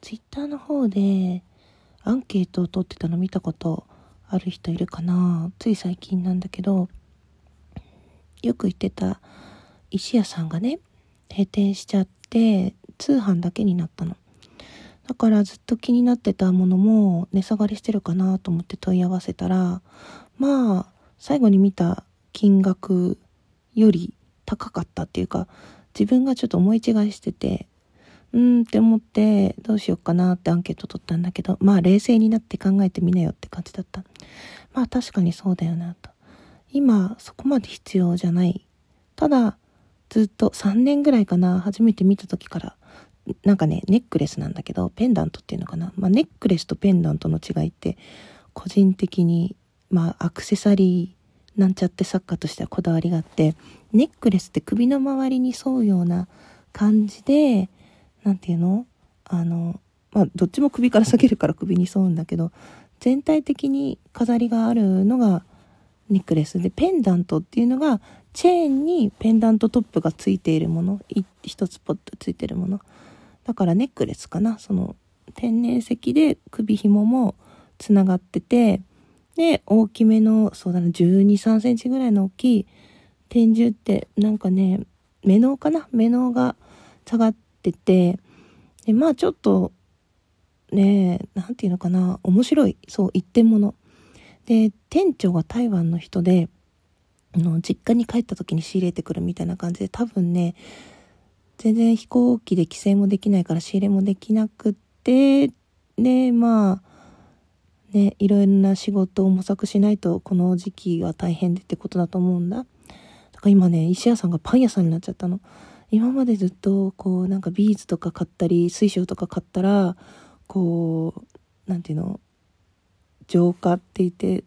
ツイッターの方でアンケートを取ってたの見たことある人いるかなつい最近なんだけど、よく言ってた石屋さんがね、閉店しちゃって、通販だけになったの。だからずっと気になってたものも値下がりしてるかなと思って問い合わせたら、まあ、最後に見た金額より高かったっていうか、自分がちょっと思い違いしてて、うんって思ってどうしようかなってアンケート取ったんだけど、まあ冷静になって考えてみなよって感じだった。まあ確かにそうだよなと。今そこまで必要じゃない。ただずっと3年ぐらいかな、初めて見た時から、なんかね、ネックレスなんだけど、ペンダントっていうのかな。まあネックレスとペンダントの違いって個人的に、まあアクセサリーなんちゃって作家としてはこだわりがあって、ネックレスって首の周りに沿うような感じで、何て言うの？あの、まあ、どっちも首から下げるから首に沿うんだけど、全体的に飾りがあるのがネックレスで、ペンダントっていうのが、チェーンにペンダントトップがついているもの、一つポッとついてるもの。だからネックレスかな。その、天然石で首紐もつながってて、で、大きめの、そうだな、12、3センチぐらいの大きい天重って、なんかね、目のかな？目のが下がってってて、で、まあちょっと、ねえ、なんていうのかな、面白い、そう、一点物。で、店長が台湾の人で、あの、実家に帰った時に仕入れてくるみたいな感じで、多分ね、全然飛行機で帰省もできないから仕入れもできなくって、で、まあ、ね、いろいろな仕事を模索しないとこの時期は大変でってことだと思うんだ。だから今ね、石屋さんがパン屋さんになっちゃったの。今までずっとこうなんかビーズとか買ったり水晶とか買ったらこう何ていうの浄化って言って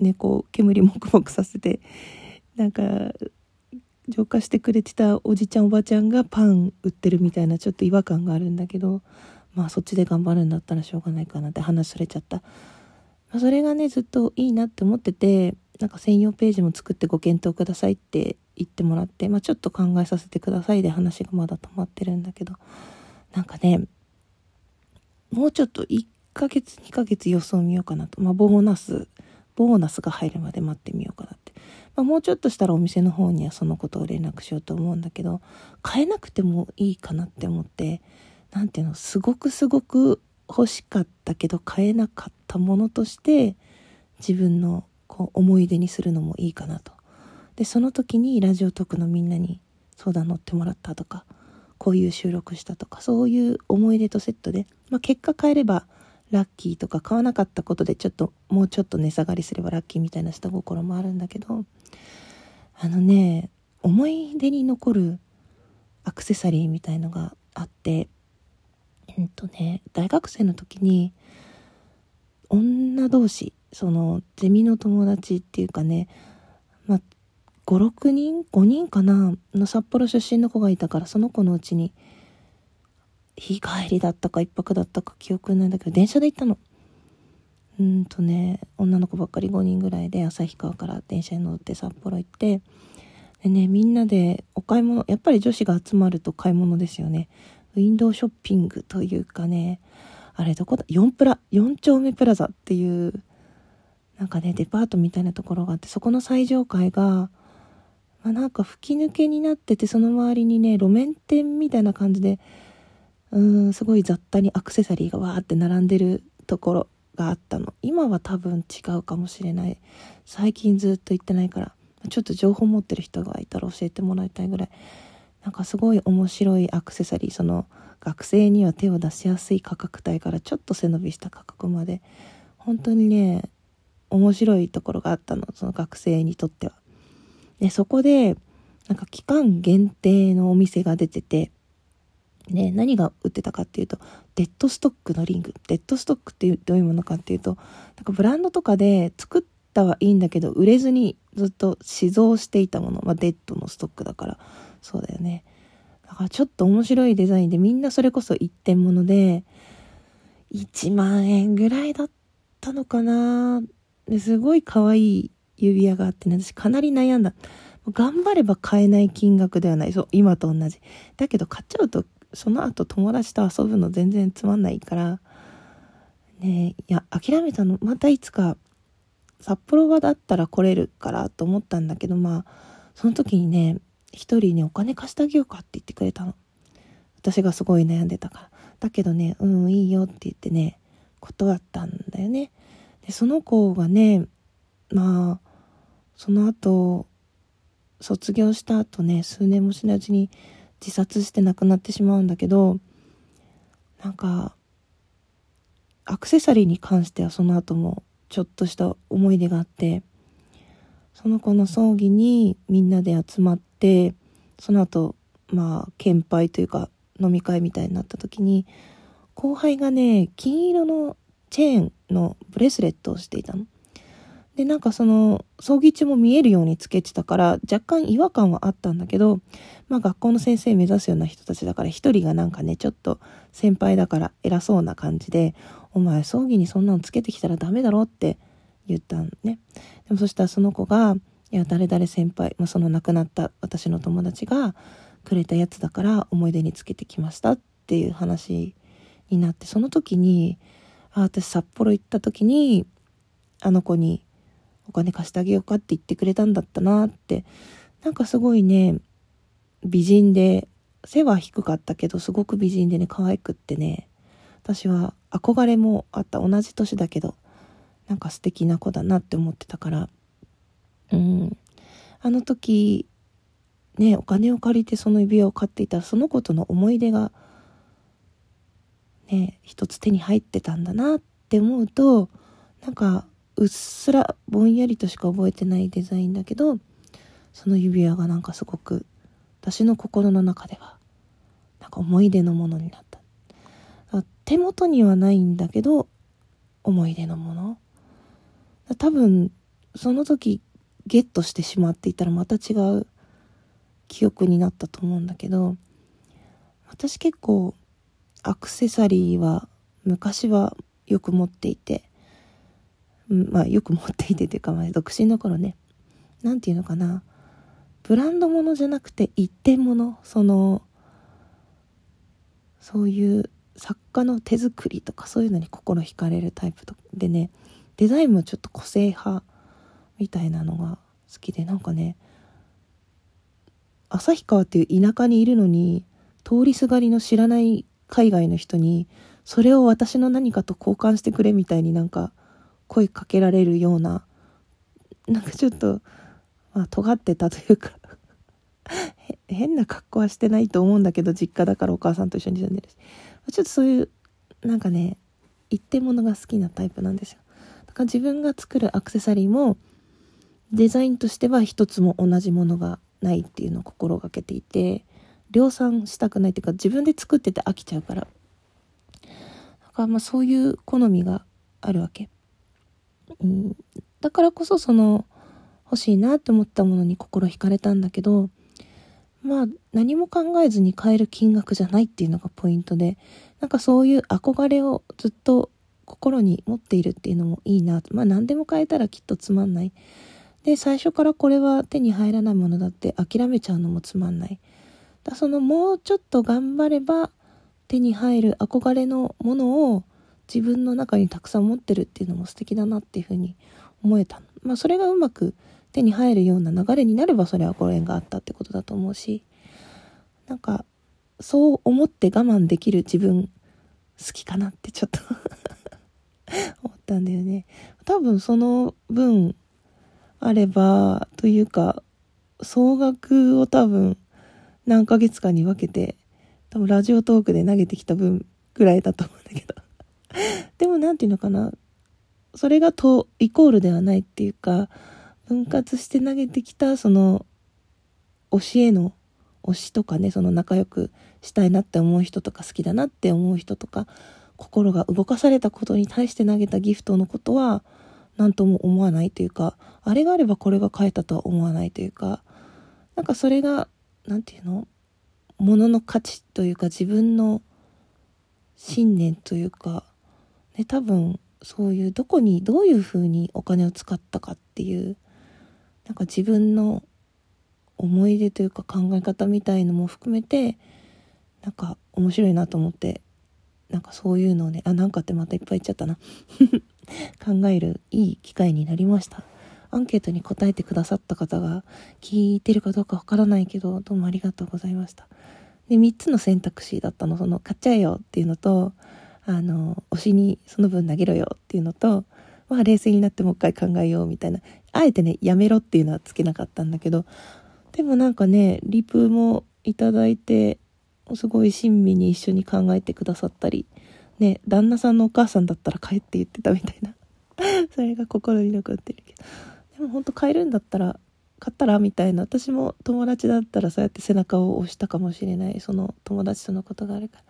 ねこう煙もくもくさせてなんか浄化してくれてたおじちゃんおばちゃんがパン売ってるみたいなちょっと違和感があるんだけどまあそっちで頑張るんだったらしょうがないかなって話それちゃった。まあ、それがねずっといいなって思っててなんか専用ページも作ってご検討くださいって言ってもらって、まあ、ちょっと考えさせてくださいで話がまだ止まってるんだけど、なんかね、もうちょっと1ヶ月、2ヶ月様子を見ようかなと。まあ、ボーナス、ボーナスが入るまで待ってみようかなって。まあ、もうちょっとしたらお店の方にはそのことを連絡しようと思うんだけど、買えなくてもいいかなって思って、何ていうの、すごくすごく欲しかったけど買えなかったものとして、自分のこう思い出にするのもいいかなと。でその時にラジオトークのみんなに相談乗ってもらったとかこういう収録したとかそういう思い出とセットで、まあ、結果変えればラッキーとか買わなかったことでちょっともうちょっと値下がりすればラッキーみたいな下心もあるんだけどあのね思い出に残るアクセサリーみたいのがあってえっとね大学生の時に女同士そのゼミの友達っていうかねまあ56人？5人かな？の札幌出身の子がいたからその子のうちに日帰りだったか一泊だったか記憶ないんだけど電車で行ったの。うんとね女の子ばっかり5人ぐらいで旭川から電車に乗って札幌行ってでねみんなでお買い物やっぱり女子が集まると買い物ですよね。ウィンドウショッピングというかねあれどこだ？4プラ4丁目プラザっていうなんかねデパートみたいなところがあってそこの最上階があ、なんか吹き抜けになっててその周りにね路面店みたいな感じでうんすごい雑多にアクセサリーがわーって並んでるところがあったの。今は多分違うかもしれない。最近ずっと行ってないからちょっと情報持ってる人がいたら教えてもらいたいぐらい。なんかすごい面白いアクセサリー。その学生には手を出しやすい価格帯からちょっと背伸びした価格まで。本当にね面白いところがあったの。その学生にとっては。で、そこで、なんか期間限定のお店が出てて、ね、何が売ってたかっていうと、デッドストックのリング。デッドストックってどういうものかっていうと、なんかブランドとかで作ったはいいんだけど、売れずにずっと死蔵していたもの。まあ、デッドのストックだから、そうだよね。だからちょっと面白いデザインで、みんなそれこそ一点物で、1万円ぐらいだったのかなですごい可愛い指輪があってね、私かなり悩んだ。頑張れば買えない金額ではない。そう、今と同じ。だけど買っちゃうとその後友達と遊ぶの全然つまんないからねいや諦めたのまたいつか札幌場だったら来れるからと思ったんだけどまあその時にね一人にお金貸してあげようかって言ってくれたの私がすごい悩んでたからだけどねうんいいよって言ってね断ったんだよねでその子がねまあその後卒業した後ね数年もしないうちに自殺して亡くなってしまうんだけどなんかアクセサリーに関してはその後もちょっとした思い出があってその子の葬儀にみんなで集まってその後まあ献杯というか飲み会みたいになった時に後輩がね金色のチェーンのブレスレットをしていたの。で、なんかその、葬儀中も見えるようにつけてたから、若干違和感はあったんだけど、まあ学校の先生目指すような人たちだから、一人がなんかね、ちょっと先輩だから偉そうな感じで、お前葬儀にそんなのつけてきたらダメだろって言ったんね。でもそしたらその子が、いや、誰々先輩、まあ、その亡くなった私の友達がくれたやつだから思い出につけてきましたっていう話になって、その時に、あ、私札幌行った時に、あの子に、お金貸してあげようかって言ってくれたんだったなって。なんかすごいね美人で背は低かったけどすごく美人でね可愛くってね。私は憧れもあった同じ年だけどなんか素敵な子だなって思ってたから。うん。あの時ねお金を借りてその指輪を買っていたその子との思い出がね一つ手に入ってたんだなって思うとなんかうっすらぼんやりとしか覚えてないデザインだけどその指輪がなんかすごく私の心の中ではなんか思い出のものになった。手元にはないんだけど思い出のもの。多分その時ゲットしてしまっていたらまた違う記憶になったと思うんだけど私結構アクセサリーは昔はよく持っていてまあよく持っていてというか、まあ、独身の頃ね。何て言うのかな。ブランド物じゃなくて一点物。そのそういう作家の手作りとかそういうのに心惹かれるタイプでね。デザインもちょっと個性派みたいなのが好きでなんかね旭川っていう田舎にいるのに通りすがりの知らない海外の人にそれを私の何かと交換してくれみたいになんか声かけられるようななんかちょっと、まあ、尖ってたというか変な格好はしてないと思うんだけど実家だからお母さんと一緒に住んでるし。ちょっとそういうなんかね一点物が好きなタイプなんですよ。だから自分が作るアクセサリーもデザインとしては一つも同じものがないっていうのを心がけていて量産したくないっていうか自分で作ってて飽きちゃうから。だからまあそういう好みがあるわけ。うん、だからこそその欲しいなって思ったものに心惹かれたんだけどまあ何も考えずに買える金額じゃないっていうのがポイントでなんかそういう憧れをずっと心に持っているっていうのもいいな。まあ何でも買えたらきっとつまんない。で最初からこれは手に入らないものだって諦めちゃうのもつまんない。だそのもうちょっと頑張れば手に入る憧れのものを自分の中にたくさん持ってるっていうのも素敵だなっていうふうに思えたまあそれがうまく手に入るような流れになればそれはご縁があったってことだと思うしなんかそう思って我慢できる自分好きかなってちょっと 思ったんだよね。多分その分あればというか総額を多分何ヶ月かに分けて多分ラジオトークで投げてきた分ぐらいだと思うんだけど。でも何て言うのかな。それがとイコールではないっていうか分割して投げてきたその推しへの推しとかねその仲良くしたいなって思う人とか好きだなって思う人とか心が動かされたことに対して投げたギフトのことは何とも思わないというかあれがあればこれが変えたとは思わないというかなんかそれが何て言うの？ものの価値というか自分の信念というかね、多分そういうどこにどういうふうにお金を使ったかっていうなんか自分の思い出というか考え方みたいのも含めてなんか面白いなと思ってなんかそういうのをねあなんかってまたいっぱい言っちゃったな。考えるいい機会になりました。アンケートに答えてくださった方が聞いてるかどうかわからないけどどうもありがとうございました。で3つの選択肢だったのその買っちゃえよっていうのとあの推しにその分投げろよっていうのとまあ冷静になってもう一回考えようみたいな。あえてねやめろっていうのはつけなかったんだけどでもなんかねリプもいただいてすごい親身に一緒に考えてくださったりね旦那さんのお母さんだったら帰って言ってたみたいな。それが心に残ってるけど。でもほんと買えるんだったら買ったらみたいな。私も友達だったらそうやって背中を押したかもしれない。その友達とのことがあるから。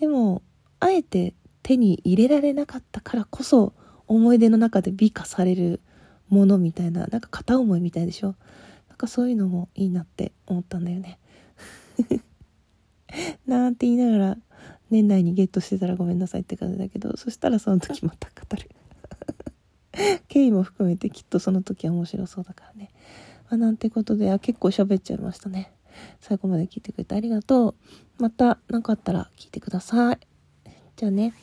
でもあえて手に入れられなかったからこそ思い出の中で美化されるものみたいななんか片思いみたいでしょ？なんかそういうのもいいなって思ったんだよね。なんて言いながら年内にゲットしてたらごめんなさいって感じだけどそしたらその時また語る。経緯も含めてきっとその時は面白そうだからね、まあ、なんてことで結構喋っちゃいましたね。最後まで聞いてくれてありがとう。また何かあったら聞いてください。じゃあね。